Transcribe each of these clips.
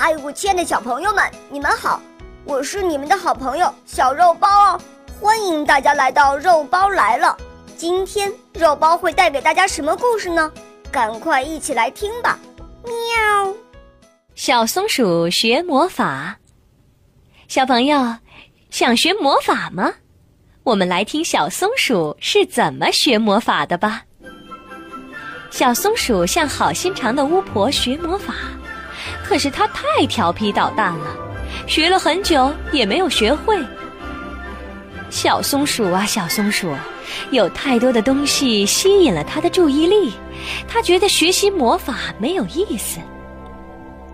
嗨，我亲爱的小朋友们，你们好！我是你们的好朋友小肉包哦，欢迎大家来到肉包来了。今天肉包会带给大家什么故事呢？赶快一起来听吧！喵。小松鼠学魔法。小朋友，想学魔法吗？我们来听小松鼠是怎么学魔法的吧。小松鼠向好心肠的巫婆学魔法。可是他太调皮捣蛋了，学了很久也没有学会。小松鼠啊，小松鼠，有太多的东西吸引了他的注意力，他觉得学习魔法没有意思。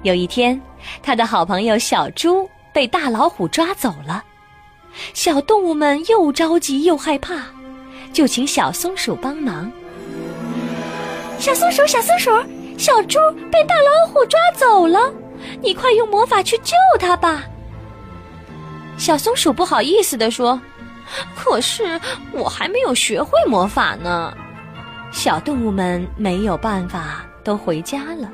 有一天，他的好朋友小猪被大老虎抓走了，小动物们又着急又害怕，就请小松鼠帮忙。小松鼠，小松鼠。小猪被大老虎抓走了，你快用魔法去救它吧。小松鼠不好意思地说：“可是我还没有学会魔法呢。”小动物们没有办法，都回家了。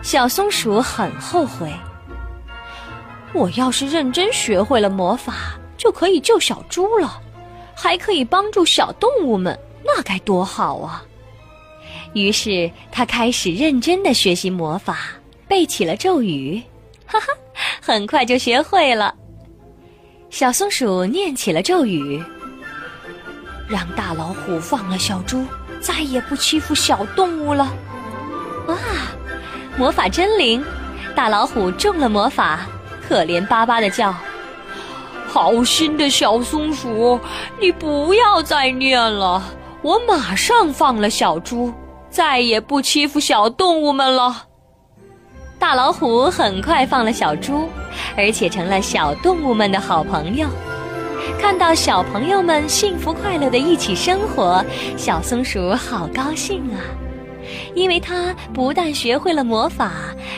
小松鼠很后悔：“我要是认真学会了魔法，就可以救小猪了，还可以帮助小动物们，那该多好啊！”于是他开始认真的学习魔法，背起了咒语，哈哈，很快就学会了。小松鼠念起了咒语，让大老虎放了小猪，再也不欺负小动物了。哇，魔法真灵！大老虎中了魔法，可怜巴巴的叫：“好心的小松鼠，你不要再念了，我马上放了小猪。”再也不欺负小动物们了。大老虎很快放了小猪，而且成了小动物们的好朋友。看到小朋友们幸福快乐的一起生活，小松鼠好高兴啊！因为它不但学会了魔法，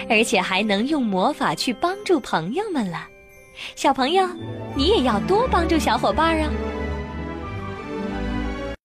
而且还能用魔法去帮助朋友们了。小朋友，你也要多帮助小伙伴啊！